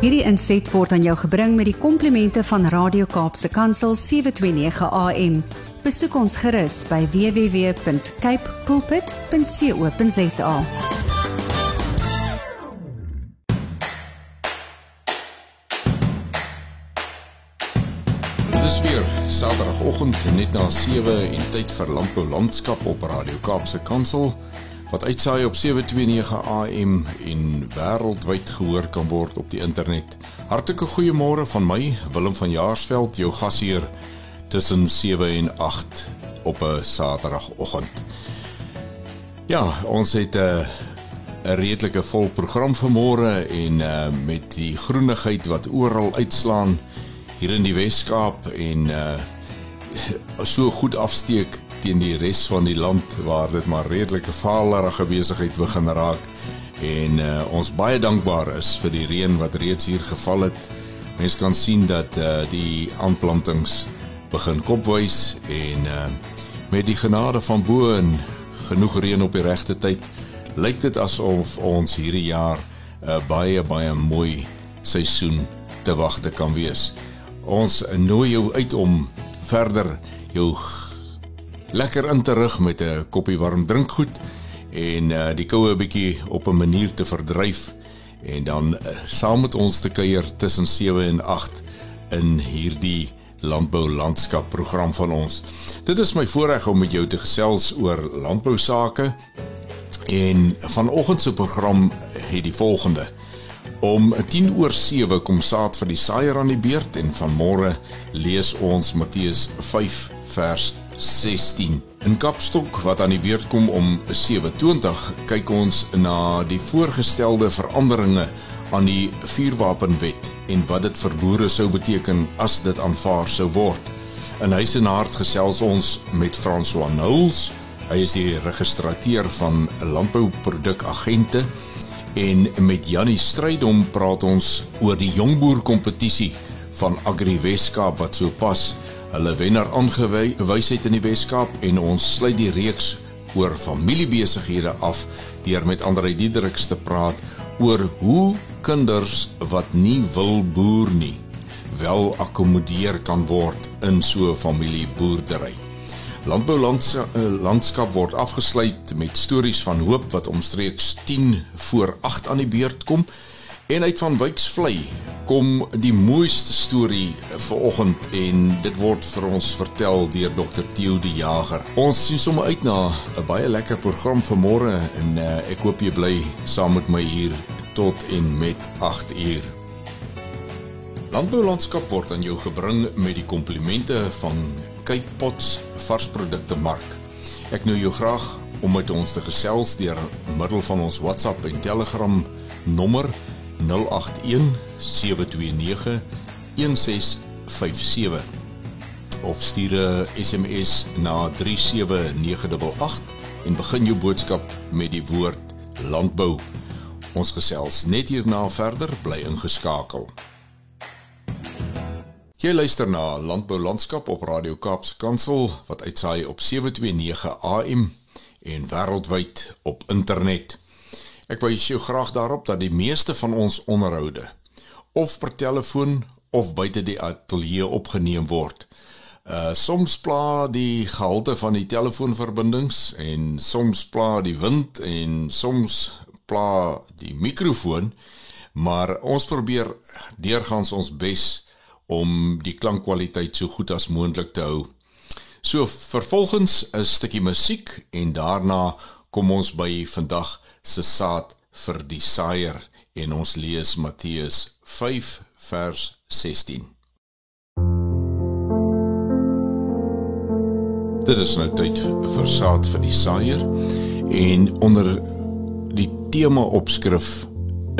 Hierdie inset word aan jou gebring met die komplimente van Radio Kaapse Kansel 729 AM. Besoek ons gerus by www.cape pulpit.co.za. Dit is weer Saterdagoggend net na 7 en tyd vir Landbou Landskap op Radio Kaapse Kansel wat uitsaai op 729 AM en wêreldwyd gehoor kan word op die internet. Hartlike goeiemôre van my Willem van Jaarsveld, jou gasheer tussen 7 en 8 op 'n Saterdagoggend. Ja, ons het 'n uh, 'n redelike vol program vanmôre en uh, met die groenigheid wat oral uitslaan hier in die Wes-Kaap en uh so goed afsteek teen die res van die land waar dit maar redelike vaarlerige besigheid begin raak en uh, ons baie dankbaar is vir die reën wat reeds hier geval het. Mense kan sien dat uh, die aanplantings begin kopwys en uh, met die genade van bo en genoeg reën op die regte tyd lyk dit asof ons hierdie jaar 'n uh, baie baie mooi seisoen te wagte kan wees. Ons nooi jou uit om verder jou lekker in te rig met 'n koppie warm drinkgoed en uh, die koue bietjie op 'n manier te verdryf en dan uh, saam met ons te kuier tussen 7 en 8 in hierdie landbou landskap program van ons. Dit is my voorreg om met jou te gesels oor landbou sake en vanoggend se program het die volgende Om 10 oor 7 kom saad vir die saaier aan die beurt en vanmôre lees ons Matteus 5 vers 16. In Kapstok wat aan die beurt kom om 7:20 kyk ons na die voorgestelde veranderinge aan die vuurwapenwet en wat dit vir boere sou beteken as dit aanvaar sou word. In huis en hart gesels ons met François Nouls. Hy is die registrateur van landbouprodukagente en met Jannie Strydom praat ons oor die jongboer kompetisie van Agri Weskaap wat so pas hulle wenner aangewys het in die Wes-Kaap en ons sluit die reeks oor familiebesighede af deur met Andrei Diedriks te praat oor hoe kinders wat nie wil boer nie wel akkommodeer kan word in so 'n familieboerdery. Landbou landskap word afgesluit met stories van hoop wat omstreeks 10 voor 8 aan die beurt kom En uit van Wyksvlei kom die mooiste storie vir oggend en dit word vir ons vertel deur Dr Theo die Jager. Ons sien sommer uit na 'n baie lekker program vir môre en uh, ek hoop jy bly saam met my hier tot en met 8 uur. Landbou landskap word aan jou gebring met die komplimente van Cape Pots varsprodukte mark. Ek nooi jou graag om met ons te gesels deur middel van ons WhatsApp en Telegram nommer 081 of stuur 'n SMS na 37988 en begin jou boodskap met die woord landbou. Ons gesels net hierna verder, bly ingeskakel. Jy luister na Landbou Landskap op Radio Kaapse Kansel wat uitsaai op 729 AM en wêreldwyd op internet. Ek wys jou graag daarop dat die meeste van ons onderhoude of per telefoon of buite die ateljee opgeneem word. Uh soms pla die gehalte van die telefoonverbindings en soms pla die wind en soms pla die mikrofoon, maar ons probeer deurgangs ons bes om die klankkwaliteit so goed as moontlik te hou. So vervolgens 'n stukkie musiek en daarna kom ons by vandag se saad vir die saaier. En ons lees Matteus 5 vers 16. Dit is nou tyd vir saad vir die saaier. En onder die tema opskrif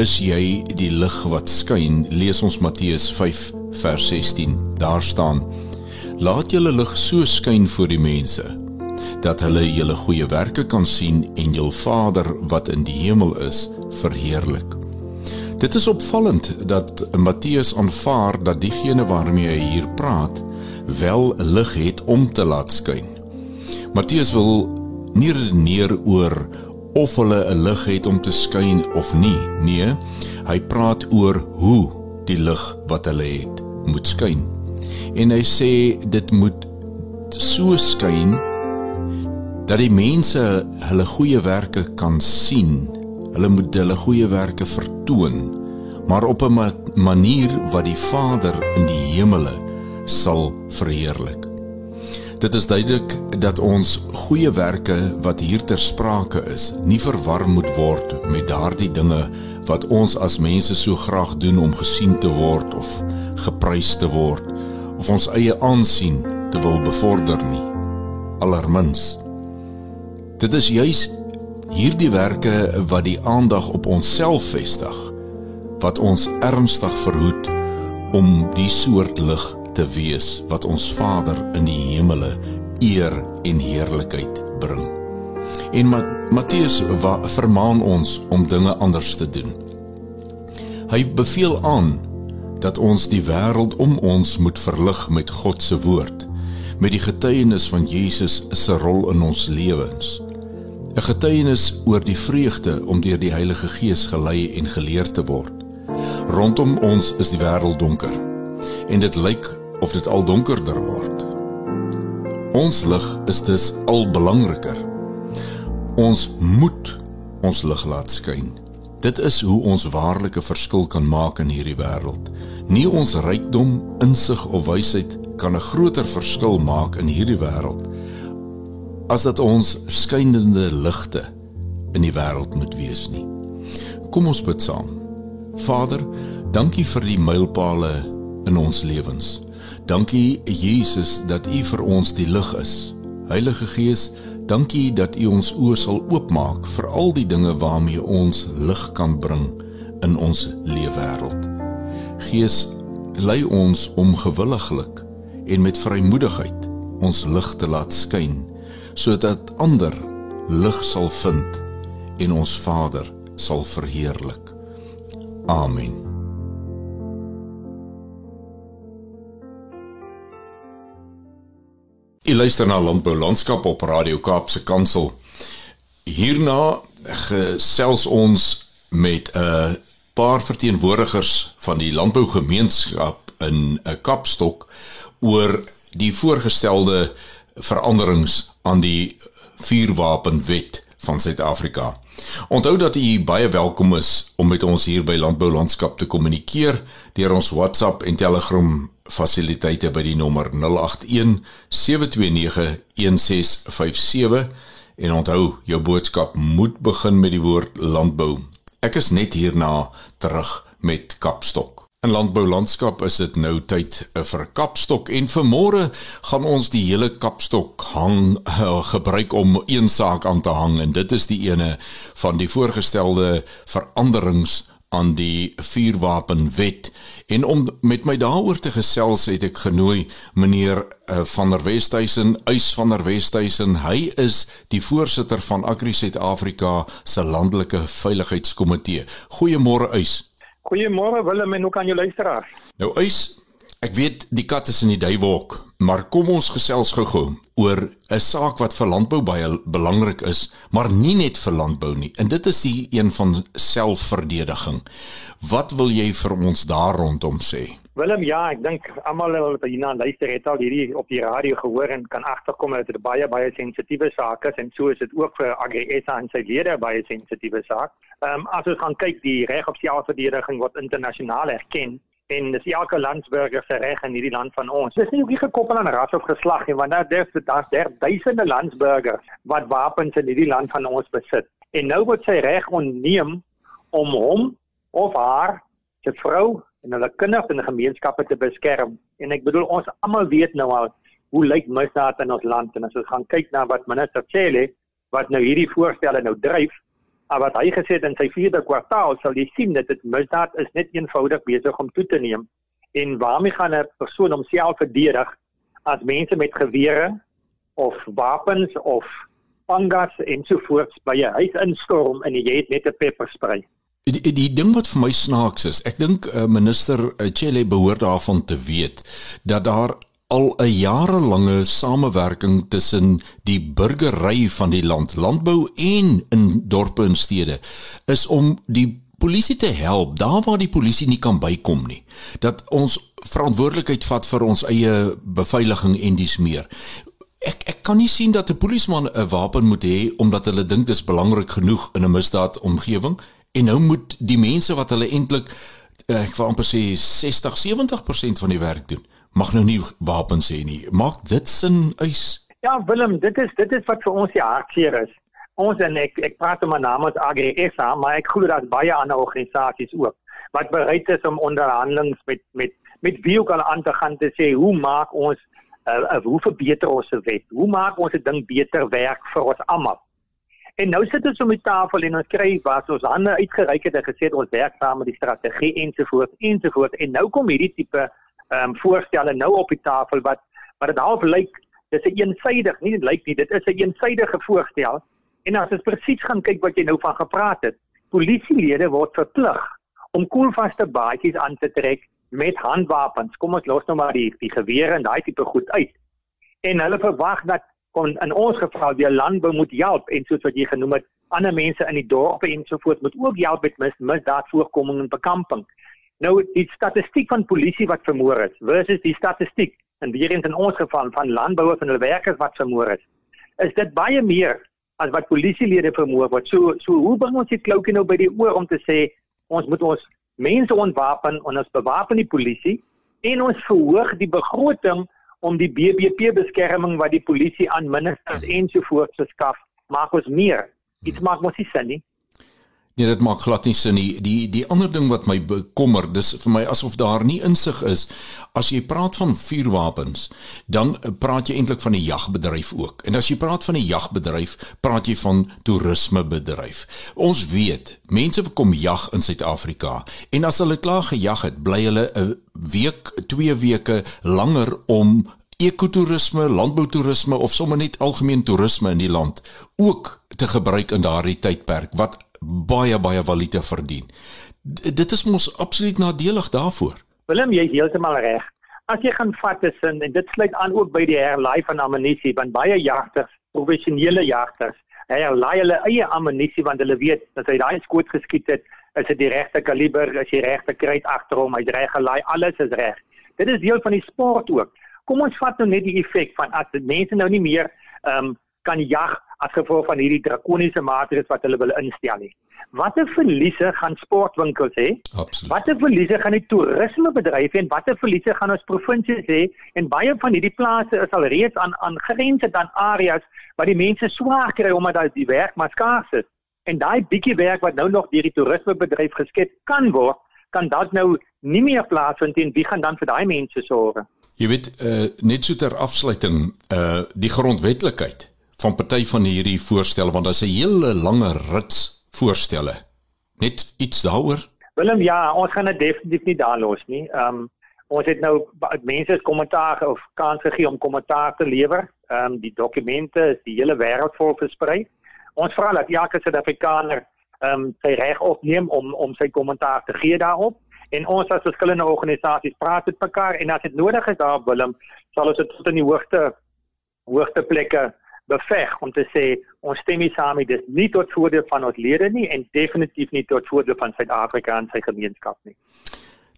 is jy die lig wat skyn? lees ons Matteus 5 vers 16 daar staan laat julle lig so skyn voor die mense dat hulle julle goeie werke kan sien en jul Vader wat in die hemel is verheerlik. Dit is opvallend dat Matteus aanvaar dat diegene waarmee hy hier praat wel lig het om te laat skyn. Matteus wil nie redeneer oor of hulle 'n lig het om te skyn of nie. Nee, hy praat oor hoe die lig wat hulle het moet skyn. En hy sê dit moet so skyn dat die mense hulle goeie werke kan sien. Hulle moet hulle goeie werke vertoon, maar op 'n manier wat die Vader in die hemele sal verheerlik. Dit is duidelik dat ons goeie werke wat hier ter sprake is, nie verwar moet word met daardie dinge wat ons as mense so graag doen om gesien te word of geprys te word of ons eie aansien te wil bevorder nie. Allermins. Dit is juis hierdie werke wat die aandag op onsself vestig wat ons ernstig verhoed om die soort lig te wees wat ons Vader in die hemele eer en heerlikheid bring. En Matteus vermaan ons om dinge anders te doen. Hy beveel aan dat ons die wêreld om ons moet verlig met God se woord, met die getuienis van Jesus se rol in ons lewens. 'n Getuienis oor die vreugde om deur die Heilige Gees gelei en geleer te word. Rondom ons is die wêreld donker en dit lyk of dit al donkerder word. Ons lig is dus al belangriker. Ons moet ons lig laat skyn. Dit is hoe ons waarlike verskil kan maak in hierdie wêreld. Nie ons rykdom, insig of wysheid kan 'n groter verskil maak in hierdie wêreld as dat ons skynende ligte in die wêreld moet wees nie. Kom ons bid saam. Vader, dankie vir die mylpale in ons lewens. Dankie Jesus dat U vir ons die lig is. Heilige Gees, dankie dat U ons oë sal oopmaak vir al die dinge waarmee ons lig kan bring in ons lewe wêreld. Gees, lei ons om gewilliglik en met vrymoedigheid ons lig te laat skyn sodat ander lig sal vind en ons Vader sal verheerlik. Amen. Jy luister na Landbou Landskap op Radio Kaapse Kansel. Hierna gesels ons met 'n paar verteenwoordigers van die landbougemeenskap in 'n Kapstok oor die voorgestelde veranderings aan die vuurwapenwet van Suid-Afrika. Onthou dat u baie welkom is om met ons hier by Landbou Landskap te kommunikeer deur ons WhatsApp en Telegram fasiliteite by die nommer 081 729 1657 en onthou jou boodskap moet begin met die woord landbou. Ek is net hierna terug met Kapstok. In landbou landskap is dit nou tyd eh, vir kapstok en vanmôre gaan ons die hele kapstok hang uh, gebruik om een saak aan te hang en dit is die ene van die voorgestelde veranderings aan die vuurwapenwet en om met my daaroor te gesels het ek genooi meneer uh, van der Westhuizen, Uys van der Westhuizen. Hy is die voorsitter van Agri Suid-Afrika se landelike veiligheidskomitee. Goeiemôre Uys. Goeiemôre Willem en hoe kan jy luisteraar? Nou Uys, ek weet die kat is in die duiwolk, maar kom ons gesels gou-gou oor 'n saak wat vir landbou baie belangrik is, maar nie net vir landbou nie. En dit is die een van selfverdediging. Wat wil jy vir ons daar rondom sê? Willem, ja, ek dink almal wat hierna luister het al hierdie op die radio gehoor en kan agterkom dat dit baie baie sensitiewe saak is en so is dit ook vir Agri SA en sy lede baie sensitiewe saak. Ehm um, as ons gaan kyk die reg op selfverdediging word internasionaal erken en dis elke landsburger se reg in hierdie land van ons. Dis nie ook nie gekoppel aan ras of geslag nie, want daar's daar's daar duisende landsburgers wat wapens in hierdie land van ons besit. En nou word sy reg onneem om hom of haar se vrou en hulle kinders in gemeenskappe te beskerm. En ek bedoel ons almal weet nou al hoe lyk misdaad in ons land en as ons gaan kyk na wat minister Cele wat nou hierdie voorstelle nou dryf, Maar wat hy gesê het in sy vierde kwartaal sal jy sien dat dit misdaad is net eenvoudig besig om toe te neem. En waarmee gaan 'n persoon homself verdedig as mense met gewere of wapens of pangas ensovoorts by 'n huis instorm en jy het net 'n pepperspray? Die, die ding wat vir my snaaks is, ek dink uh, minister uh, Chele behoort daarvan te weet dat daar al 'n jarelange samewerking tussen die burgery van die land, landbou en in dorpe en stede is om die polisie te help daar waar die polisie nie kan bykom nie. Dat ons verantwoordelikheid vat vir ons eie beveiliging en dis meer. Ek ek kan nie sien dat 'n polisieman 'n wapen moet hê omdat hulle dink dit is belangrik genoeg in 'n misdaad omgewing en nou moet die mense wat hulle eintlik eh, ek wil amper sê 60 70% van die werk doen mag nou nie wapens hê nie. Maak dit sin uit? Ja, Willem, dit is dit is wat vir ons die hartseer is ons en ek ek praat om 'n naam as AGSA, maar ek glo dat baie ander organisasies ook wat bereid is om onderhandelings met met met wie ook al aan te gaan te sê hoe maak ons uh, uh, hoe verbeter ons se wet? Hoe maak ons dit ding beter werk vir ons almal? En nou sit ons om die tafel en ons kry wat ons hande uitgereik het en gesê ons werk saam met die strategie ensovoorts ensovoorts en nou kom hierdie tipe ehm um, voorstelle nou op die tafel wat wat dit half lyk dis 'n eensydig nie dit lyk nie dit is 'n eensydige voorstel En as ons presies gaan kyk wat jy nou van gepraat het, polisielede word verplig om koelvaste baadjies aan te trek met handwapens. Kom ons los nou maar die die gewere en daai tipe goed uit. En hulle verwag dat kon in ons geval die landbou moet help en soos wat jy genoem het, ander mense in die dorpe en so voort moet ook help met mis misdaadvoorkoming en bekamping. Nou die statistiek van polisie wat vermoor is versus die statistiek en weer eens in ons geval van landbouers en hulle werkers wat vermoor is. Is dit baie meer as wat polisielede vermoor word. So so hoe bring ons die kloukie nou by die oor om te sê ons moet ons mense ontwapen en ons bewapen die polisie en ons verhoog die begroting om die BBP beskerming wat die polisie aan ministers ensovoorts verskaf, maak ons meer. Dit maak mos nie sin nie. Nee, dit maak glad nie sin nie. Die die ander ding wat my bekommer, dis vir my asof daar nie insig is as jy praat van vuurwapens, dan praat jy eintlik van 'n jagbedryf ook. En as jy praat van 'n jagbedryf, praat jy van toerismebedryf. Ons weet, mense kom jag in Suid-Afrika en as hulle klaar gejag het, bly hulle 'n week, 2 weke langer om ekotourisme, landboutoerisme of sommer net algemeen toerisme in die land ook te gebruik in daardie tydperk wat baie baie valuta verdien. D dit is mos absoluut nadelig daarvoor. Willem, jy is heeltemal reg. As jy gaan vat is en, en dit sluit aan ook by die herlaai van ammunisie want baie jagters, professionele jagters, herlaai hulle eie ammunisie want hulle weet dat hy daai skoot geskiet het, is dit die regte kaliber, is die regte kruit agter hom, hy's reg gelaai, alles is reg. Dit is deel van die sport ook. Kom ons vat nou net die effek van as mense nou nie meer ehm um, kan jag as gevolg van hierdie drakoniese maatreëls wat hulle wil instel nie. Watter verliese gaan sportwinkels hê? Watter verliese gaan die toerismebedryf hê en watter verliese gaan ons provinsies hê? En baie van hierdie plase is al reeds aan aan grense dan areas waar die mense swaar kry omdat daar die werk maar skaars is. En daai bietjie werk wat nou nog deur die toerismebedryf geskep kan word, kan dalk nou nie meer plaasvind en wie gaan dan vir daai mense sorg? Jy weet, uh, net so ter afsluiting, uh die grondwetlikheid van party van hierdie voorstelle want daar's 'n hele lange rits voorstelle. Net iets daaroor? Willem, ja, ons gaan dit definitief nie daar los nie. Ehm um, ons het nou mense se kommentaar of kans gegee om kommentaar te lewer. Ehm um, die dokumente is die hele wêreld vol versprei. Ons vra dat elke Suid-Afrikaner ehm um, sy reg opneem om om sy kommentaar te gee daarop. En ons as verskillende organisasies praat met mekaar en as dit nodig is daar Willem, sal ons dit tot in die hoogte hoogte plekke beveg om te sê ons stem nie saam nie dis nie tot voordeel van ons lede nie en definitief nie tot voordeel van Suid-Afrika en sy gemeenskap nie.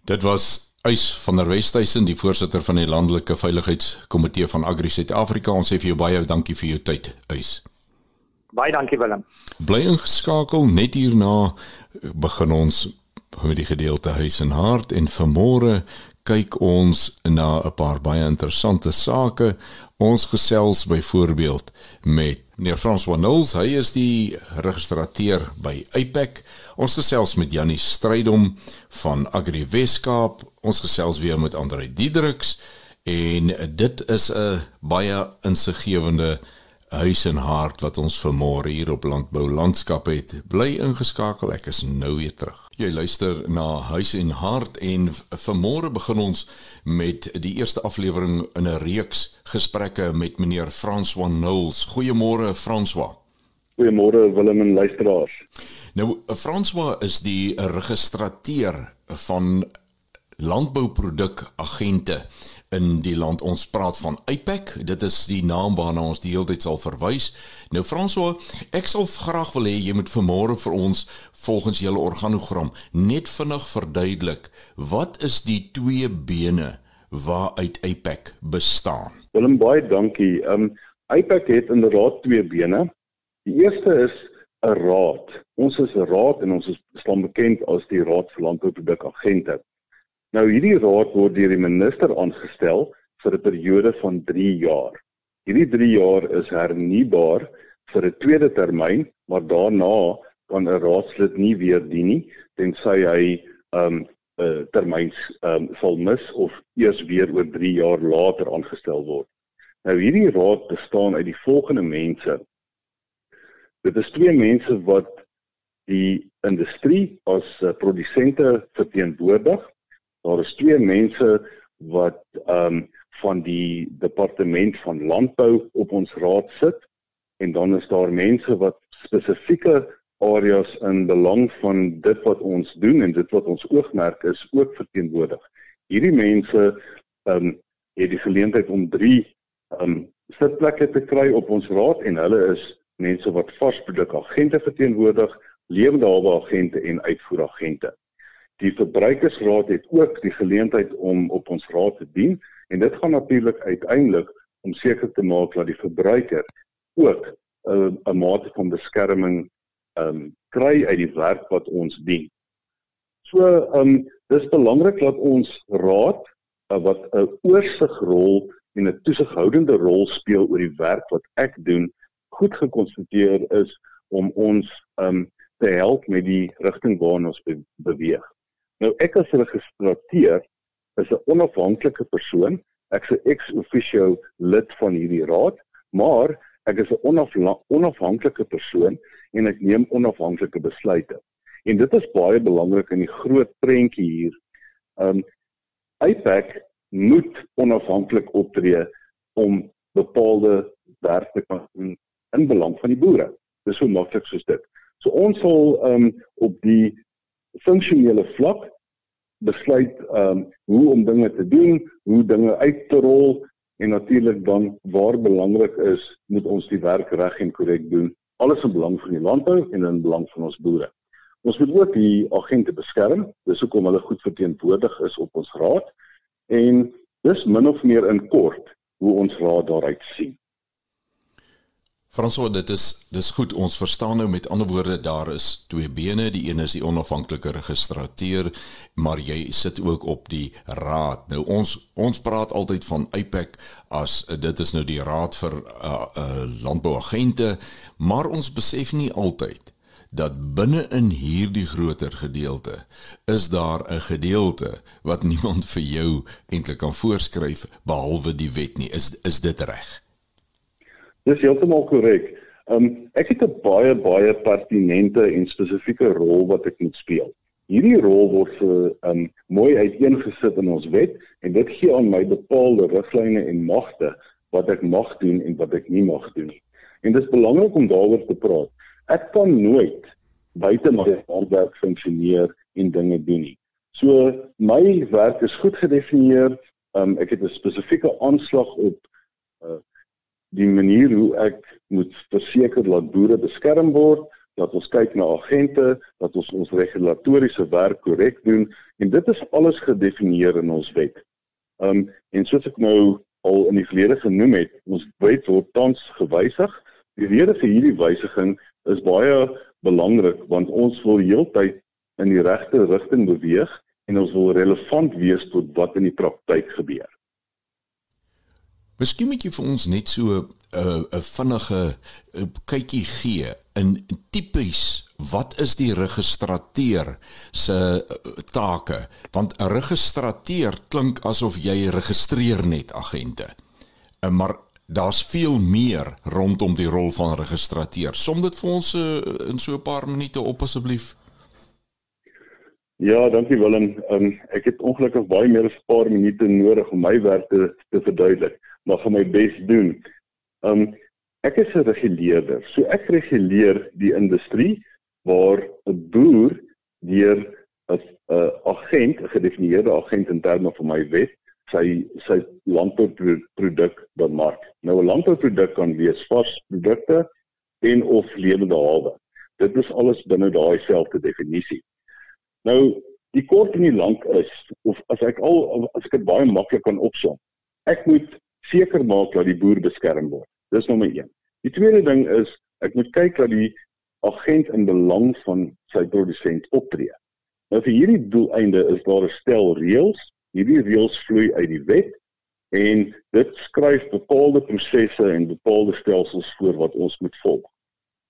Dit was Eis van der Westhuizen die voorsitter van die landelike veiligheidskomitee van Agri Suid-Afrika ons sê vir jou baie dankie vir jou tyd Eis. Baie dankie Willem. Bly ingeskakel net hierna begin ons met die gedeelte huis en hart en vanmôre kyk ons na 'n paar baie interessante sake. Ons gesels byvoorbeeld met meneer François Knowles, hy is die registrateur by APEC. Ons gesels met Jannie Strydom van Agri Weskaap. Ons gesels weer met Andre Diedriks en dit is 'n baie insiggewende huis en hart wat ons vanmôre hier op landbou landskap het. Bly ingeskakel, ek is nou weer terug. Jy luister na Huis en Hart en vanmôre begin ons met die eerste aflewering in 'n reeks gesprekke met meneer François Knowles. Goeiemôre François. Goeiemôre Willem en luisteraars. Nou François is die registrateur van landbouproduk agente in die land. Ons praat van APEC. Dit is die naam waarna ons die hele tyd sal verwys. Nou François, ek sal graag wil hê jy moet vanmôre vir ons volgens julle organogram net vinnig verduidelik wat is die twee bene waaruit APEC bestaan. Willem baie dankie. Um APEC het inderdaad twee bene. Die eerste is 'n raad. Ons is 'n raad en ons is staan bekend as die Raad vir Landbouprodukagente. Nou hierdie raad word deur die minister aangestel vir 'n periode van 3 jaar. Hierdie 3 jaar is hernubaar vir 'n tweede termyn, maar daarna kan 'n raadslid nie weer dien nie tensy hy um 'n uh, termyn um sal mis of eers weer oor 3 jaar later aangestel word. Nou hierdie raad bestaan uit die volgende mense Dit is twee mense wat die industrie as uh, produsente verteenwoordig. Daar is twee mense wat ehm um, van die departement van landbou op ons raad sit en dan is daar mense wat spesifieke areas in belang van dit wat ons doen en dit wat ons oogmerk is ook verteenwoordig. Hierdie mense ehm um, het die geleentheid om 3 ehm um, sitplekke te kry op ons raad en hulle is mense wat varsprodukagente verteenwoordig, lewende hawe agente en uitvoeragente. Die verbruikersraad het ook die geleentheid om op ons raad te dien en dit gaan natuurlik uiteindelik om seker te maak dat die verbruiker ook 'n uh, mate van beskerming ehm um, kry uit die werk wat ons doen. So ehm um, dis belangrik dat ons raad uh, wat 'n oorsigrol en 'n toesighoudende rol speel oor die werk wat ek doen goed gekonstateer is om ons um te help met die rigting waarna ons be beweeg. Nou ek as registrateur is 'n onafhanklike persoon. Ek's 'n ex officio lid van hierdie raad, maar ek is 'n onaf onafhanklike persoon en ek neem onafhanklike besluite. En dit is baie belangrik in die groot prentjie hier. Um IPAC moet onafhanklik optree om bepaalde werk te kan doen in belang van die boere. Dis so maklik soos dit. So ons sal um op die funksionele vlak besluit um hoe om dinge te doen, hoe dinge uit te rol en natuurlik dan waar belangrik is, moet ons die werk reg en korrek doen. Alles in belang van die landbou en in belang van ons boere. Ons moet ook die agente beskerm. Dis hoekom hulle goed verteenwoordig is op ons raad en dis min of meer in kort hoe ons raad daaruit sien. François, dit is dis goed. Ons verstaan nou met ander woorde daar is twee bene. Die een is die onafhanklike registrateur, maar jy sit ook op die raad. Nou ons ons praat altyd van IPAC as dit is nou die raad vir uh, uh landbouagente, maar ons besef nie altyd dat binne in hierdie groter gedeelte is daar 'n gedeelte wat niemand vir jou eintlik kan voorskryf behalwe die wet nie. Is is dit reg? Dis heeltemal korrek. Um ek het 'n baie baie pertinente en spesifieke rol wat ek moet speel. Hierdie rol word vir um mooi uiteengesit in ons wet en dit gee aan my bepaalde riglyne en magte wat ek mag doen en wat ek nie mag doen nie. En dit is belangrik om daaroor te praat. Ek kan nooit buite my werk funksioneer en dinge doen nie. So my werk is goed gedefinieer. Um ek het 'n spesifieke aanslag op uh die manier hoe ek moet verseker dat boere beskerm word, dat ons kyk na agente, dat ons ons regulatoriese werk korrek doen en dit is alles gedefinieer in ons wet. Um en soos ek nou al in die verlede genoem het, ons wet word tans gewysig. Die rede vir hierdie wysiging is baie belangrik want ons wil heeltyd in die regte rigting beweeg en ons wil relevant wees tot wat in die praktyk gebeur. Miskien moet jy vir ons net so 'n uh, 'n vinnige uh, kykie gee in tipies wat is die registrateur se uh, take want 'n registrateur klink asof jy registreer net agente. Uh, maar daar's veel meer rondom die rol van registrateur. Som dit vir ons uh, in so 'n paar minute op asseblief. Ja, dankie Willem. Um, ek het ongelukkig baie meer as 'n paar minute nodig om my werk te, te verduidelik maar gaan my bes doen. Um ek is 'n reguleerder. So ek reguleer die industrie waar 'n boer deur 'n agent, 'n gedefinieerde agent in terme van my wet, sy sy landbouproduk bemark. Nou 'n landbouproduk kan wees vars produkte en of lewende hawe. Dit is alles binne daai selfde definisie. Nou die kort en die lank is of as ek al as ek dit baie maklik kan opsom. Ek moet seker maak dat die boer beskerm word. Dis nommer 1. Die tweede ding is ek moet kyk dat die agent in belang van sy produsent optree. Nou vir hierdie doeleinde is daar 'n stel reëls hierdie reëls vloei uit die wet en dit skryf bepaalde prosesse en bepaalde stelsels voor wat ons moet volg.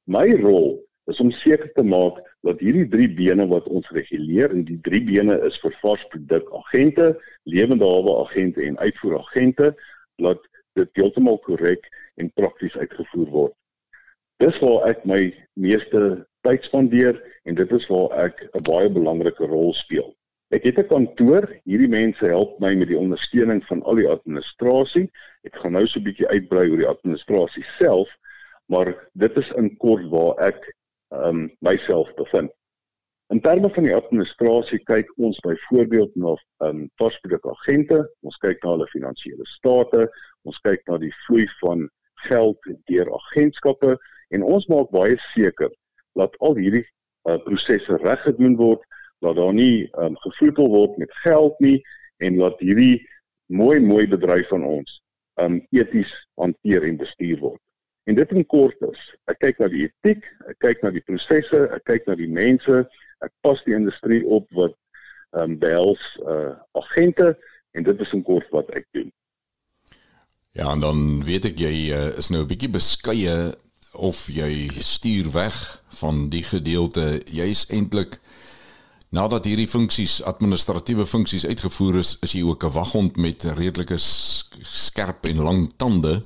My rol is om seker te maak dat hierdie drie bene wat ons reguleer en die drie bene is vir varsproduk agente, lewende hawe agente en uitvoeragente dat dit heeltemal korrek en prakties uitgevoer word. Dis waar ek my meeste tyd spandeer en dit is waar ek 'n baie belangrike rol speel. Ek het 'n kantoor. Hierdie mense help my met die ondersteuning van al die administrasie. Ek gaan nou so 'n bietjie uitbrei oor die administrasie self, maar dit is in kort waar ek ehm um, myself bevind. In terme van die administrasie kyk ons byvoorbeeld na ehm um, varsprodukagente, ons kyk na hulle finansiële state, ons kyk na die vloei van geld deur agentskappe en ons maak baie seker dat al hierdie uh, prosesse reg gedoen word dat daar nie um, gevloetel word met geld nie en dat hierdie mooi mooi bedryf van ons um eties hanteer en bestuur word. En dit in kort is, ek kyk na die etiek, ek kyk na die prosesse, ek kyk na die mense, ek pas die industrie op wat um behels uh agente en dit is in kort wat ek doen. Ja, en dan weet ek jy uh, is nou 'n bietjie beskeie of jy stuur weg van die gedeelte. Jy's eintlik Nadat hierdie funksies, administratiewe funksies uitgevoer is, is jy ook 'n waghond met redelike skerp en lang tande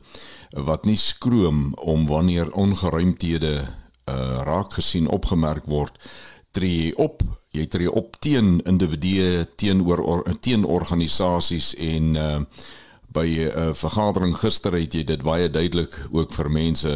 wat nie skroom om wanneer ongeruimthede uh, raak gesien opgemerk word tree op. Jy tree op teen individue teenoor or, teen organisasies en uh, by 'n uh, vergadering gister het jy dit baie duidelik ook vir mense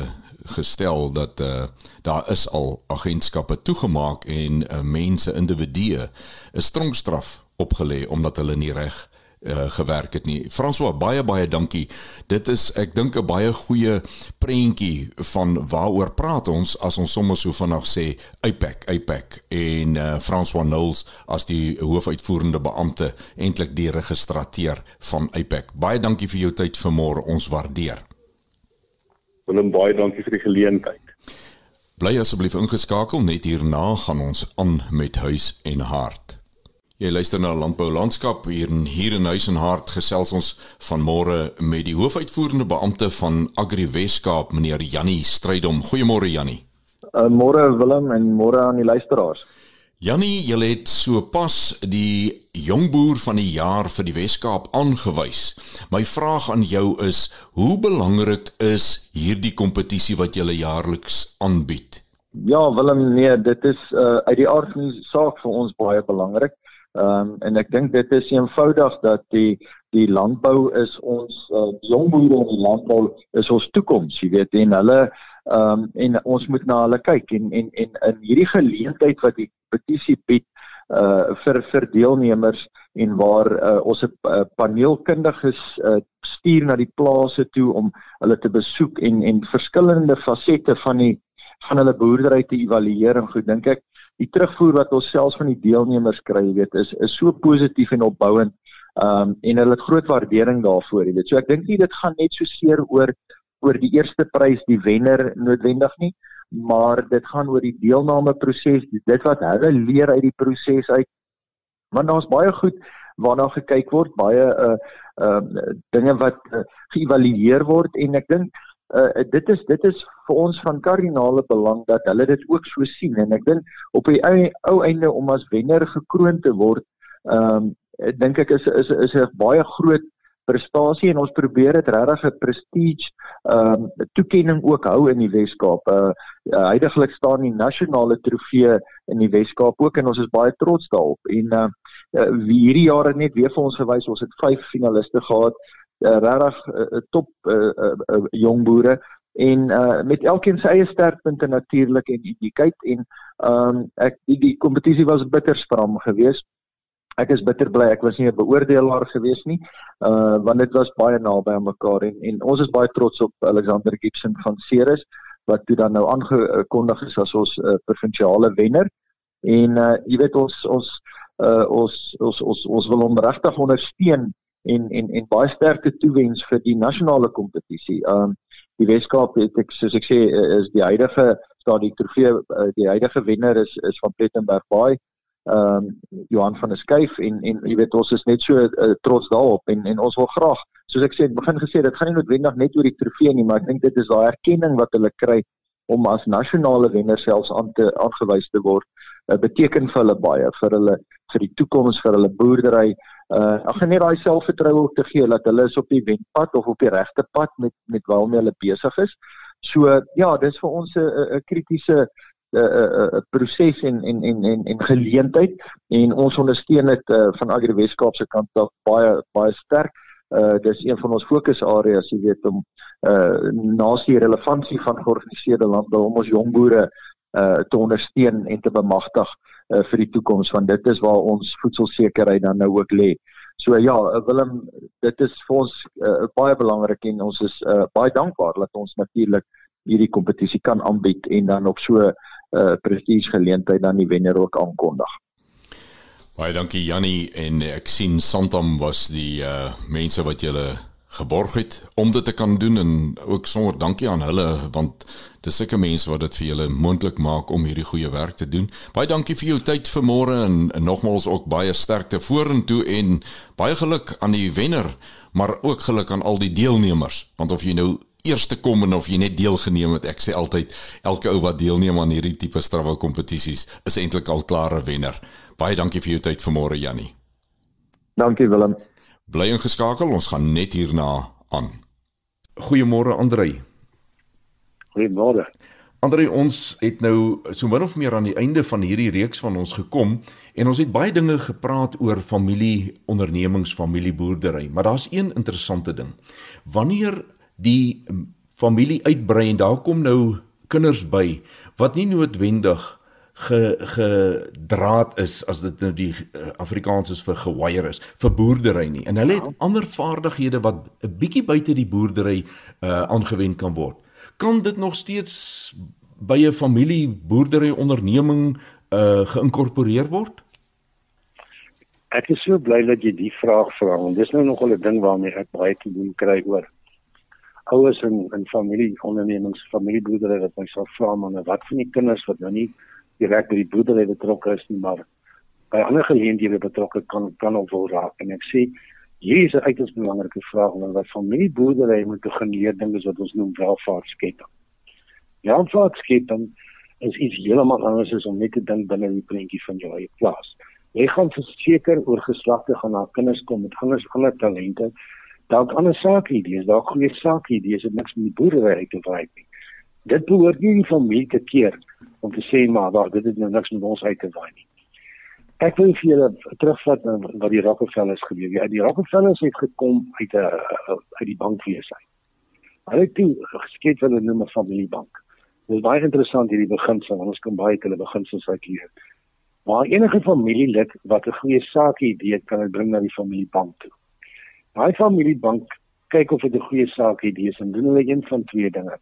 gestel dat uh, daar is al agentskappe toegemaak en uh, mense individue 'n strongstraf opgelê omdat hulle nie reg uh, gewerk het nie. François baie baie dankie. Dit is ek dink 'n baie goeie prentjie van waaroor praat ons as ons sommer so vanaand sê IPAC IPAC en uh, François Knowles as die hoofuitvoerende beampte eintlik die registrateur van IPAC. Baie dankie vir jou tyd vanmôre. Ons waardeer. Willem baie dankie vir die geleentheid. Bly asseblief ingeskakel net hierna gaan ons aan met huis en hart. Jy luister na Landbou Landskap hier in hier in huis en hart gesels ons vanmôre met die hoofuitvoerende beampte van Agri Weskaap meneer Jannie Strydom. Goeiemôre Jannie. Uh, môre Willem en môre aan die luisteraars. Jannie, jy het so pas die jong boer van die jaar vir die Wes-Kaap aangewys. My vraag aan jou is: hoe belangrik is hierdie kompetisie wat jy jaarliks aanbied? Ja, Willem, nee, dit is uh, uit die aard van die saak vir ons baie belangrik. Ehm um, en ek dink dit is eenvoudig dat die die landbou is ons uh, jong boere in die landbou is ons toekoms, jy weet, en hulle Ehm um, en ons moet na hulle kyk en en en in hierdie geleentheid wat die petisie bied uh vir vir deelnemers en waar uh, ons 'n uh, paneelkundiges uh, stuur na die plase toe om hulle te besoek en en verskillende fasette van die van hulle boerdery te evalueer en goed dink ek die terugvoer wat ons selfs van die deelnemers kry weet is is so positief en opbouend um en hulle het groot waardering daarvoor jy weet so ek dink nie dit gaan net so seer oor oor die eerste prys die wenner noodwendig nie, maar dit gaan oor die deelname proses, dit wat hulle leer uit die proses uit. Want daar's baie goed waarna gekyk word, baie uh uh dinge wat uh, geëvalueer word en ek dink uh dit is dit is vir ons van kardinale belang dat hulle dit ook so sien en ek dink op die ou, ou einde om as wenner gekroon te word, ehm um, dink ek is is is 'n baie groot prestasie en ons probeer dit regtig 'n prestige ehm um, toekenning ook hou in die Wes-Kaap. Uh, uh heidaglik staan die nasionale trofee in die Wes-Kaap ook en ons is baie trots daarop. En uh, uh hierdie jaar het net weer vir ons gewys ons het 5 finaliste gehad. Uh, regtig 'n uh, uh, top uh, uh, uh, jong boere en uh met elkeen sy eie sterkpunte natuurlik en uniekheid en ehm um, ek die, die kompetisie was bitter stram geweest ek is bitter bly ek was nie 'n beoordelaar gewees nie. Uh want dit was baie naby aan mekaar en en ons is baie trots op Alexander Gibson van Ceres wat toe dan nou aangekondig is as ons uh, provinsiale wenner. En uh jy weet ons ons uh ons ons ons ons wil hom regtig ondersteun en en en baie sterkte toewens vir die nasionale kompetisie. Um die Weskaap het ek soos ek sê is die huidige staat die trofee die huidige wenner is is van Plettenberg Baai ehm um, Johan van der Skuyf en en jy weet ons is net so uh, trots daarop en en ons wil graag soos ek sê het begin gesê dit gaan nie noodwendig net oor die trofee nie maar ek dink dit is daai erkenning wat hulle kry om as nasionale wenner selfs aan te aangewys te word uh, beteken vir hulle baie vir hulle vir die toekoms vir hulle boerdery uh ag net daai selfvertroue te gee dat hulle is op die wenpad of op die regte pad met met waarmee hulle besig is. So ja, dis vir ons 'n 'n kritiese 'n 'n uh, uh, proses en en en en en geleentheid en ons ondersteun dit uh, van Agri Weskaap se kant af baie baie sterk. Uh dis een van ons fokusareas, jy weet om uh naas die relevantie van georganiseerde landbou om ons jong boere uh te ondersteun en te bemagtig vir die toekoms want dit is waar ons voedselsekerheid dan nou ook lê. So ja, Willem, dit is vir ons uh, baie belangrik en ons is uh, baie dankbaar dat ons natuurlik hierdie kompetisie kan aanbied en dan op so 'n uh, prestige geleentheid dan die wenner ook aankondig. Baie dankie Jannie en ek sien Santam was die uh mense wat julle geborg het om dit te kan doen en ook sonder dankie aan hulle want dis sulke mense wat dit vir julle moontlik maak om hierdie goeie werk te doen. Baie dankie vir jou tyd vanmôre en, en nogmaals ook baie sterkte vorentoe en baie geluk aan die wenner, maar ook geluk aan al die deelnemers want of jy nou eerste kom en of jy net deelgeneem het, ek sê altyd elke ou wat deelneem aan hierdie tipe strawwe kompetisies is eintlik al klare wenner. Baie dankie vir jou tyd vanmôre Jannie. Dankie Willem. Bly ingeskakel, ons gaan net hierna aan. Goeiemôre Andrei. Goeiemôre. Andrei, ons het nou so min of meer aan die einde van hierdie reeks van ons gekom en ons het baie dinge gepraat oor familieondernemings, familieboerdery, maar daar's een interessante ding. Wanneer die familie uitbrei en daar kom nou kinders by wat nie noodwendig ge gedraad is as dit nou die uh, Afrikaans is vir gewaier is vir boerdery nie. En hulle het ja. ander vaardighede wat 'n bietjie buite die boerdery uh, aangewend kan word. Kan dit nog steeds by 'n familie boerdery onderneming uh, geïnkorporeer word? Ek is so bly dat jy die vraag vra want dis nou nogal 'n ding waarmee ek baie te doen kry oor ouers en en familie ondernemings familieboerdery wat my sal vra maar wat van die kinders wat nou nie direk by die boerdery betrokke is nie, maar by ander geleenthede betrokke kan kan ook wel raak. En ek sê hier is 'n uiters belangrike vraag want wat van my boerdery moet geneer ding is wat ons noem welvaartsketting. Welvaartsketting is iets heeltemal anders as om net te dink binne die prentjie van jou eie plaas. Jy gaan verseker oor geslagte gaan na kinders kom met anders ander talente. Dalk ander sake idees, dalk goeie sake idees, dit niks met die boerdery te waai nie. Dit behoort nie die familie te keer om te sê maar daar dit het nou niks met ons uit te waai nie. Ek wil vir julle terugvat na wat die Rockefellers gebeur. Ja, die Rockefellers het gekom uit 'n uit die bankwese. Hulle het toe geskep wat hulle noem 'n familiebank. Dit is baie interessant hierdie beginsel, want ons kan baie hulle beginsels uit hier. Maar enige familielid wat 'n goeie saak idee het, kan dit bring na die familiebank toe. Daai familiebank kyk of dit 'n goeie saak idee is en doen hulle een van twee dinge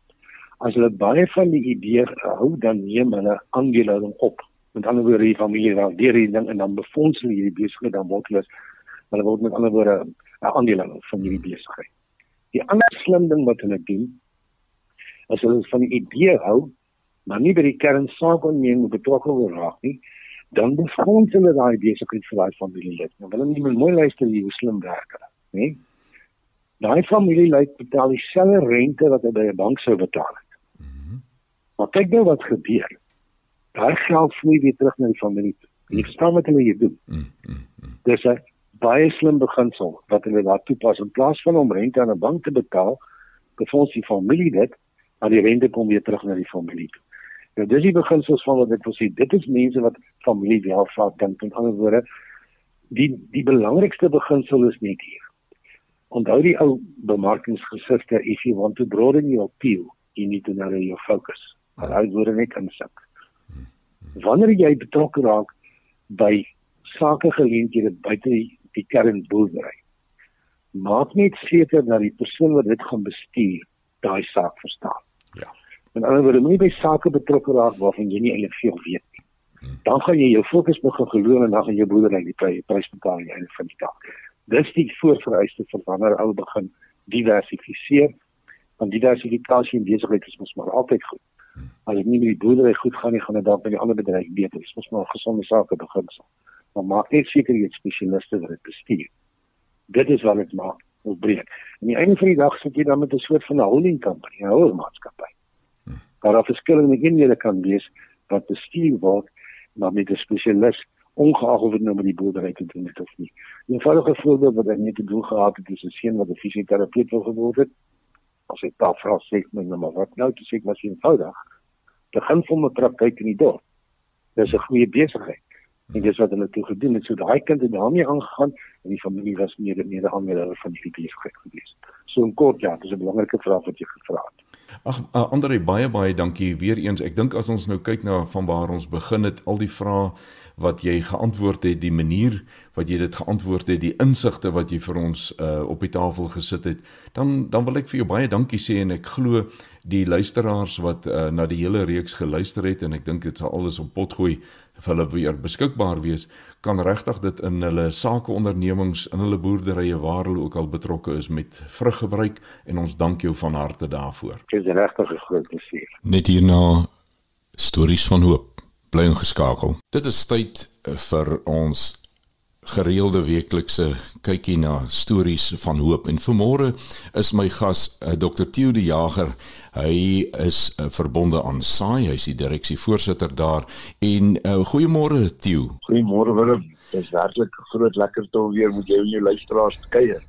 as hulle baie van die idee hou dan neem hulle aandeelhouding op. Met ander woorde die familie dan deur hierdie ding en dan befonds hulle hierdie besigheid dan word hulle hulle word met ander woorde 'n aandeelhouer van hierdie besigheid. Die ander slim ding wat hulle doen as hulle van die idee hou maar nie by die kernsaak onneem betrokke wil raak nie dan befonds hulle daai besigheid vir daai familielid. Nou wil hulle nie mooi luister hoe slim werk hulle nê Daai familie lê betaal dieselfde rente wat hy by 'n bank sou betaal het. Maar kyk nou wat gebeur. Daai geld vloei weer terug na die familie. Jy verstaan wat hulle hier doen. Mm, mm, mm. Dis 'n baie slim beginsel wat hulle daar toepas in plaas van om rente aan 'n bank te betaal, befonds die familie dit, maar die rente kom weer terug na die familie. Nou dis die beginsels van wat ek wil sê. Dit is mense wat familie welvaart dink. In ander woorde, die die belangrikste beginsel is net hier. Onthou die ou bemarkingsgesigte if you want to broaden your appeal, you need to narrow your focus maar hy word net insit. Wanneer jy betrokke raak by sakegeleenthede buite die, die kernboerdery. Maak net seker dat die persoon wat dit gaan bestuur, daai saak verstaan. Ja. En ander woorde, moenie by sake betrokke raak waarvan jy nie eintlik veel weet nie. Hmm. Dan gaan jy jou fokus begin verloor en dan gaan jou boerdery die prys betaal aan die einde van die dag. Dis die voorvereiste vir wanneer ou begin diversifiseer. Want diversifikasie in besigheid is mos maar altyd goed. As dit nie met die boerdery goed gaan nie, gaan dit dalk by die ander bedryf beter. Dis mos maar 'n gesonde sake beginsel. Maar maak net seker jy het spesialiste wat dit bestuur. Dit is wat dit maak opbreek. En die einde van die dag sit jy dan met 'n soort van 'n holding company, 'n houermaatskappy. Daar daar verskillende eenhede kan wees wat bestuur word maar met 'n spesialis ongeag of dit nou met die boerdery te doen het of nie. 'n Eenvoudige voorbeeld wat ek net te doen gehad het, is 'n seun wat 'n fisioterapeut wil geword het. As hy daar vra sê my nou maar wat nou, dis ek was eenvoudig. Begin van 'n praktyk in die dorp. Dis 'n goeie besigheid. En dis wat hulle toe gedoen het. So daai kind het daarmee aangegaan en die familie was meer meer aanmelde van die besigheid gewees. So in kort ja, dis 'n belangrike vraag wat jy gevra het. Ag uh, Andre baie baie dankie weer eens. Ek dink as ons nou kyk na van waar ons begin het, al die vrae wat jy geantwoord het, die manier wat jy dit geantwoord het, die insigte wat jy vir ons uh, op die tafel gesit het, dan dan wil ek vir jou baie dankie sê en ek glo die luisteraars wat uh, na die hele reeks geluister het en ek dink dit sal alles op potgooi vir hulle weer beskikbaar wees kan regtig dit in hulle sakeondernemings in hulle boerderye waar hulle ook al betrokke is met vruggebruik en ons dank jou van harte daarvoor. Dit is regtig 'n groot plesier. Net hierna stories van hoop bly ingeskakel. Dit is tyd vir ons gereelde weeklikse kykie na stories van hoop en vanmôre is my gas uh, Dr. Theo de Jager Hy is uh, verbonde aan SAI, hy is die direksievoorsitter daar. En uh, goeiemôre Tieu. Goeiemôre Willem. Dit is werklik groot lekker om weer met jou en jou luisteraars te kuier.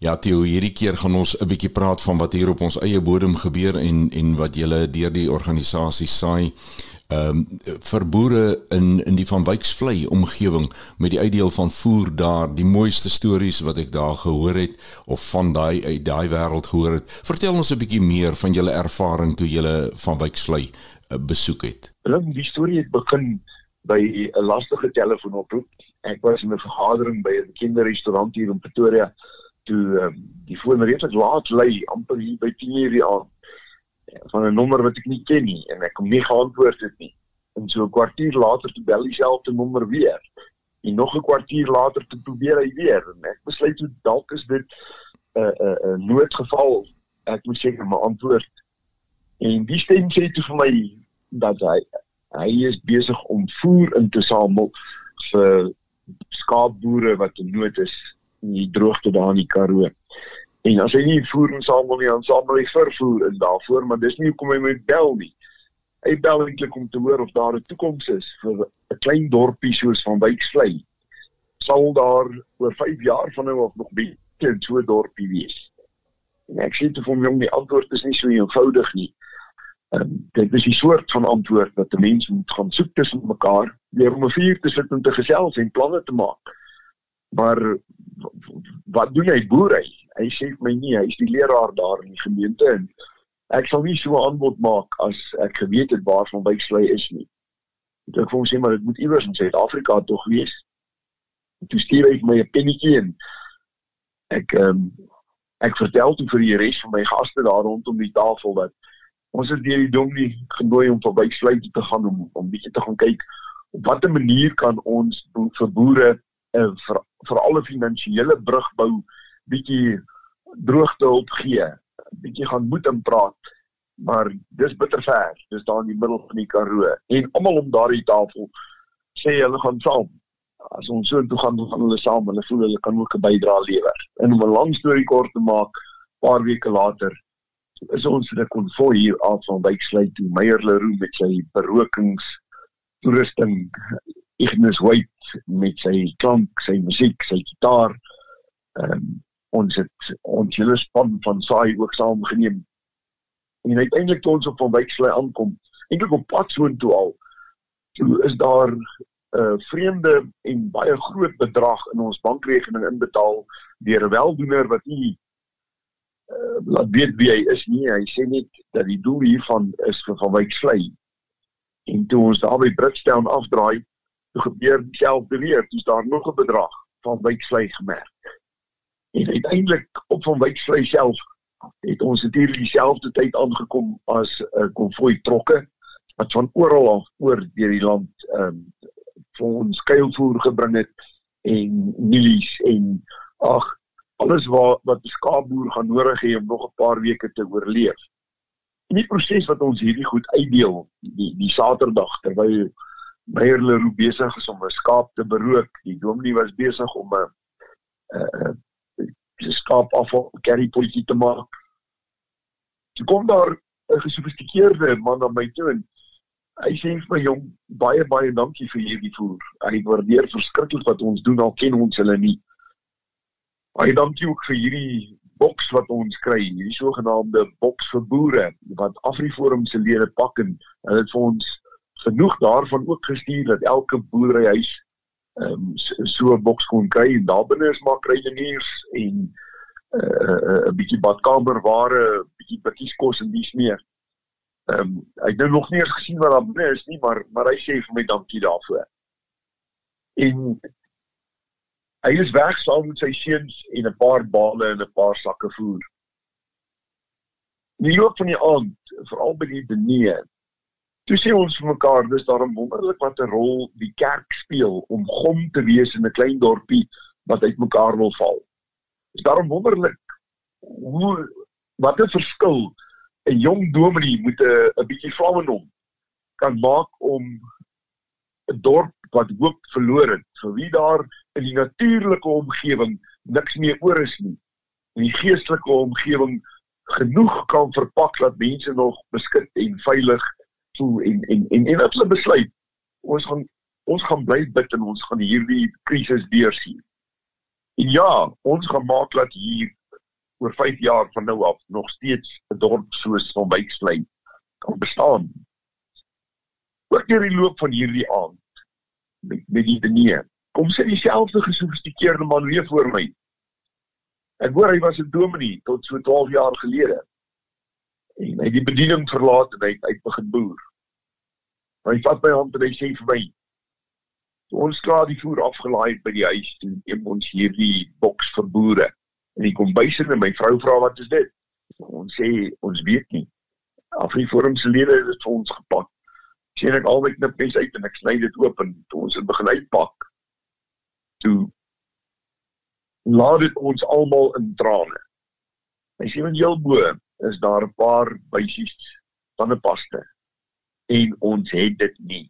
Ja Tieu, hierdie keer gaan ons 'n bietjie praat van wat hier op ons eie bodem gebeur en en wat julle deur die organisasie SAI ehm um, vir boere in in die van Wyksvlei omgewing met die uitdeel van voer daar die mooiste stories wat ek daar gehoor het of van daai uit daai wêreld gehoor het. Vertel ons 'n bietjie meer van julle ervaring toe julle van Wyksvlei uh, besoek het. Hulle die storie het begin by 'n lastige telefoonoproep. Ek was in 'n vergadering by 'n kinderrestaurant hier in Pretoria toe um, die foon reeds laat lê amper hier by 10:00 die aand van 'n nommer wat ek nie ken nie en ek kom nie geantwoord het nie. En so 'n kwartier later toe bel dieselfde nommer weer. En nog 'n kwartier later toe probeer hy weer en ek besluit toe dalk is dit 'n uh, 'n uh, 'n uh, noodgeval. Ek moet seker my antwoord. En die stem sê toe vir my dat hy hy is besig om voer in te samel vir skaapboere wat in nood is in die droogte daar in die Karoo. En as hy nie voer en samel nie, dan samel hy vervoer in daarvoor, maar dis nie hoekom hy moet bel nie. Hy bel eintlik om te hoor of daar 'n toekoms is vir 'n klein dorpie soos van Wyksvlei. Sal daar oor 5 jaar van nou af nog baie in so 'n dorpie wees? En ek sê te hom die antwoord is nie so eenvoudig nie. Um, dit is die soort van antwoord wat 'n mens moet gaan soek tussen mekaar, deur om 'n vuur te sit en te gesels en planne te maak. Maar wat doen hy boer hy? Hy sê vir my nie, hy is die leraar daar in die gemeente en ek sal nie so 'n antwoord maak as ek geweet het waar van Wyksvlei is nie. Ek dink vir hom sê maar dit moet iewers in Suid-Afrika tog wees. En toe stuur hy my 'n pennetjie en ek ehm um, ek vertel toe vir die res van my gaste daar rondom die tafel dat ons is deur die dominee genooi om vir Wyksvlei te gaan om om bietjie te gaan kyk op watter manier kan ons vir boere uh, vir, vir alle finansiële brug bou bietjie droogte hulp gee, bietjie gaan moed in praat. Maar dis bitter ver. Dis daar in die middel van die Karoo en almal om daardie tafel sê hulle gaan saam. As ons so toe gaan, gaan hulle saam. Hulle voel hulle kan ook 'n bydrae lewer. En om 'n lang storie kort te maak, paar weke later is ons in 'n konvoi hier af van Wyksluit toe Meyer Leroux met sy berokings toerusting Ignis White met sy klank, sy musiek, sy gitaar. Ehm um, ons het ons hele span van saai ook saamgeneem. En uiteindelik toe ons op van Wyksvlei aankom, eintlik op pad so intoe al, toe is daar 'n uh, vreemde en baie groot bedrag in ons bankrekening inbetaal deur 'n weldoener wat nie uh, laat weet wie hy is nie. Hy sê net dat die doel hiervan is vir van Wyksvlei. En toe ons daar by Britstown afdraai, toe gebeur dieselfde weer, dis daar nog 'n bedrag van wyksvlei gemerk. En uiteindelik op van wyksvlei self het ons natuurlik dieselfde tyd aangekom as 'n uh, konvoi trokke wat van oral af oor deur die land ehm um, vir ons kuilvoer gebring het en mielies en ag alles wat wat die skaapboer gaan nodig hê om nog 'n paar weke te oorleef. In die proses wat ons hierdie goed uitdeel, die die Saterdag terwyl Meyer Leroux besig is om 'n skaap te berook, die dominee was besig om 'n 'n 'n skaap afval carry polisie te maak. Toe kom daar 'n gesofistikeerde man na my toe en hy sê vir my jong, baie baie dankie vir hierdie voer. Hy waardeer verskriklik wat ons doen al ken ons hulle nie. Baie dankie ook vir hierdie boks wat ons kry, hierdie sogenaamde boks vir boere wat Afriforum se lede pak en hulle het vir ons genoeg daarvan ook gestuur dat elke boerderyhuis ehm um, so 'n boks kon kry en daar binne is maar kruideniers en 'n uh, uh, uh, bietjie badkamerware, bietjie blikkies kos en dis meer. Ehm um, ek het nou nog nie eens gesien wat daar binne is nie, maar maar hy sê vir my dankie daarvoor. En Hy is weg saam met sy seuns en 'n paar bale en 'n paar sakke voer. Die loop van die aand, veral by die dinee. Toe sê ons vir mekaar, dis daarom wonderlik wat 'n rol die kerk speel om gom te wees in 'n klein dorpie wat uitmekaar wil val. Dis daarom wonderlik hoe wat 'n verskil 'n jong dominee met 'n 'n bietjie vlamme hom kan maak om 'n dorp wat hoop verloor het, vir wie daar in die natuurlike omgewing niks meer oor is nie. In die geestelike omgewing genoeg kan verpak dat mense nog beskik en veilig voel en en en en dat hulle besluit ons gaan ons gaan bly bid en ons gaan hierdie krisis deursien. En ja, ons gaan maak dat hier oor 5 jaar van nou af nog steeds 'n dorp soos van Wyksvlei kan bestaan. Oor die loop van hierdie aand met met die dinge kom sit dieselfde gesofistikeerde man weer voor my. Ek hoor hy was 'n dominee tot so 12 jaar gelede. En hy het die bediening verlaat en hy het uit begin boer. Hy vat my hand en hy sê vir my: "Ons klaar die voer afgelaai by die huis toe neem ons hierdie boks vir boere." En hy kom bysin en my vrou vra wat is dit? Ons sê ons weet nie. Afriforum se lede het dit vir ons gepak. Sien ek albei knip mes uit en ek sny dit oop en ons het begin uitpak toe laat dit ons almal in trane. Hy sê heel bo is daar 'n paar bysies van 'n paste en ons het dit nie.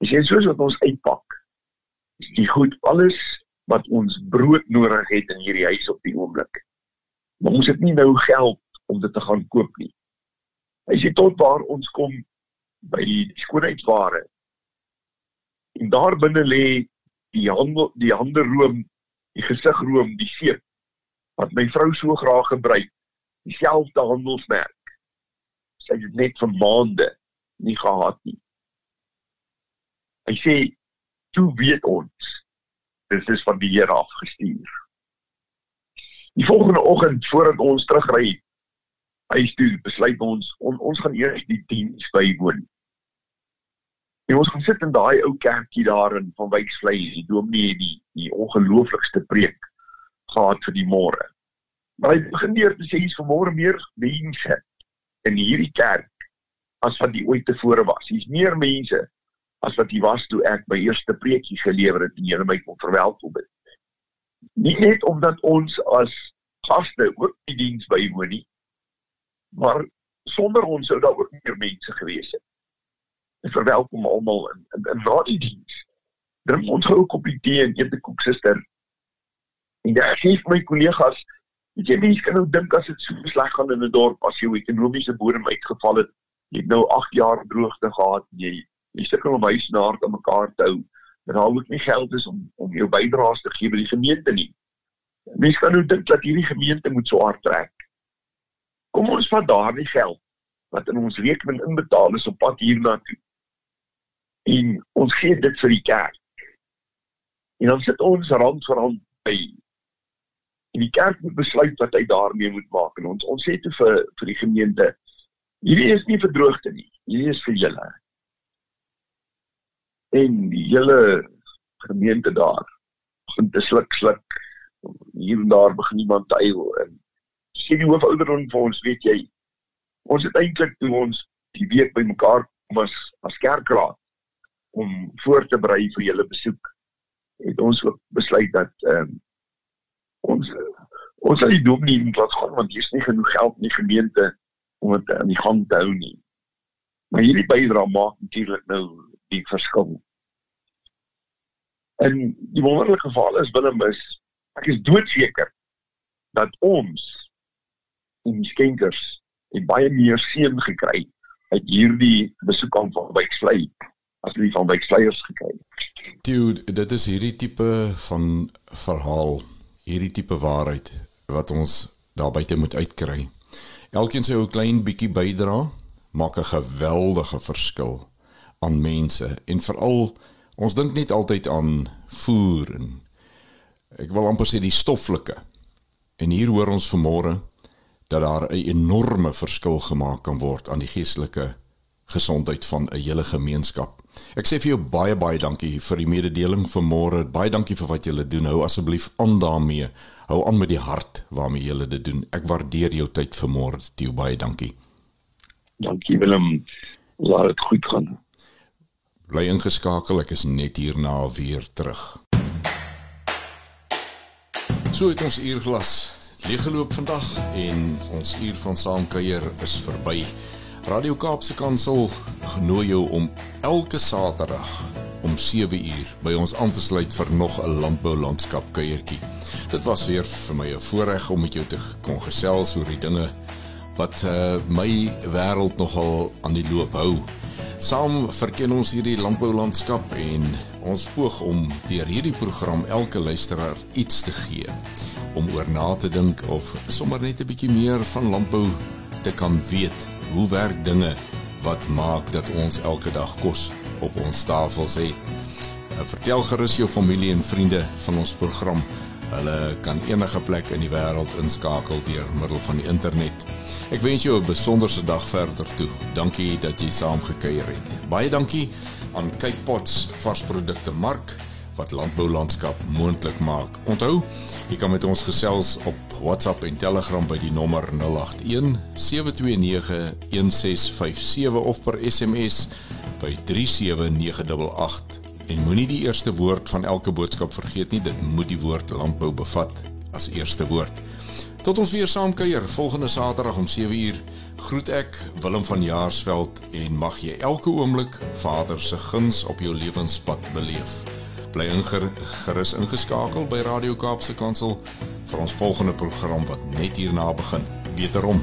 Hy sê soos wat ons uitpak, is die goed alles wat ons brood nodig het in hierdie huis op die oomblik. Maar ons het nie nou geld om dit te gaan koop nie. Hy sê tot waar ons kom by die skoonheidsware. En daar binne lê die handel die hande room, die gesig room, die seep wat my vrou so graag gebruik, dieselfde handelsmerk. Sy het dit net vir maande nie gehad nie. Hy sê toe weet ons dit is van die Here afgestuur. Die volgende oggend voordat ons terugry huis toe, besluit ons on, ons gaan eers die diens bywoon. En ons gaan sit in daai ou kerkie daar in van Wyksvlei, die dominee die die ongelooflikste preek gehad vir die môre. Maar hy begin deur te sê hier's vanmôre meer mense in hierdie kerk as wat die ooit tevore was. Hier's meer mense as wat hier was toe ek my eerste preekie gelewer het en julle my kon verwelkom het. Nie net omdat ons as gaste ook die diens bywoon nie, maar sonder ons sou daar ook meer mense gewees het en verwelkom almal in in, in na die diens. Drink ons gou 'n koppie tee en eet 'n koek suster. En daar sê my kollegas, weet jy mense kan nou dink as dit so sleg gaan in 'n dorp as jou ekonomiese bodem uitgeval het, jy het nou 8 jaar droogte gehad, jy jy sukkel om huis na te mekaar te hou. Dat daar ook nie geld is om om jou bydraes te gee by die gemeente nie. Mense kan nou dink dat hierdie gemeente moet so hard trek. Kom ons vat daardie geld wat in ons rekening inbetaal is op pad hiernatoe en ons gee dit vir die kerk. En dan sit ons rand vir rand by. En die kerk moet besluit wat hy daarmee moet maak en ons ons sê te vir vir die gemeente hierdie is nie vir droogte nie. Hierdie is vir julle. en die hele gemeente daar begin te sluk sluk hier en daar begin iemand huil en sê die hoofouder vir ons weet jy ons het eintlik toe ons die week bymekaar was as kerkraad om voor te berei vir julle besoek het ons ook besluit dat ehm um, ons ons sal die dominee moet laat gaan want hier's nie genoeg geld in die gemeente om dit aan die gang te hou nie. Maar hierdie bydrae maak natuurlik nou die verskil. En die wonderlike geval is Willem is ek is doodseker dat ons en skenkers het baie meer seën gekry uit hierdie besoek aan van Wyksvlei as die van Wyksvleiers gekry het. Dude, dit is hierdie tipe van verhaal, hierdie tipe waarheid wat ons daar buite moet uitkry. Elkeen sy ou klein bietjie bydra maak 'n geweldige verskil aan mense en veral ons dink net altyd aan voer en ek wil amper sê die stoffelike. En hier hoor ons vanmôre dat daar 'n enorme verskil gemaak kan word aan die geestelike gesondheid van 'n hele gemeenskap. Ek sê vir jou baie baie dankie vir die mededeling vanmôre. Baie dankie vir wat julle doen. Hou asseblief aan daarmee. Hou aan met die hart waarmee julle dit doen. Ek waardeer jou tyd vanmôre. Tio baie dankie. Dankie Willem. Laat dit goed gaan. Bly ingeskakel. Ek is net hierna weer terug. So het ons uurglas leeggeloop vandag en ons uur van saamkuier is verby. Radio Kaapse Kansel genooi jou om elke Saterdag om 7 uur by ons aan te sluit vir nog 'n landbou landskap kuiertjie. Dit was weer vir my 'n voorreg om met jou te kon gesels oor die dinge wat uh, my wêreld nogal aan die loop hou. Saam verken ons hierdie landbou landskap en ons poog om deur hierdie program elke luisteraar iets te gee om oor na te dink of sommer net 'n bietjie meer van landbou te kan weet hoe werk dinge wat maak dat ons elke dag kos op ons tafels het. Uh, vertel gerus jou familie en vriende van ons program. Hulle kan enige plek in die wêreld inskakel deur middel van die internet. Ek wens jou 'n besonderse dag verder toe. Dankie dat jy saam gekuier het. Baie dankie aan Cape Pots varsprodukte mark wat landboulandskap moontlik maak. Onthou, jy kan met ons gesels op WhatsApp en Telegram by die nommer 081 729 1657 of per SMS by 37988. En moenie die eerste woord van elke boodskap vergeet nie, dit moet die woord landbou bevat as eerste woord. Tot ons weer saam kuier volgende Saterdag om 7uur. Groet ek Willem van Jaarsveld en mag jy elke oomblik Vader se guns op jou lewenspad beleef bly inger, gerus ingeskakel by Radio Kaapse Kansel vir ons volgende program wat net hierna begin. Wederom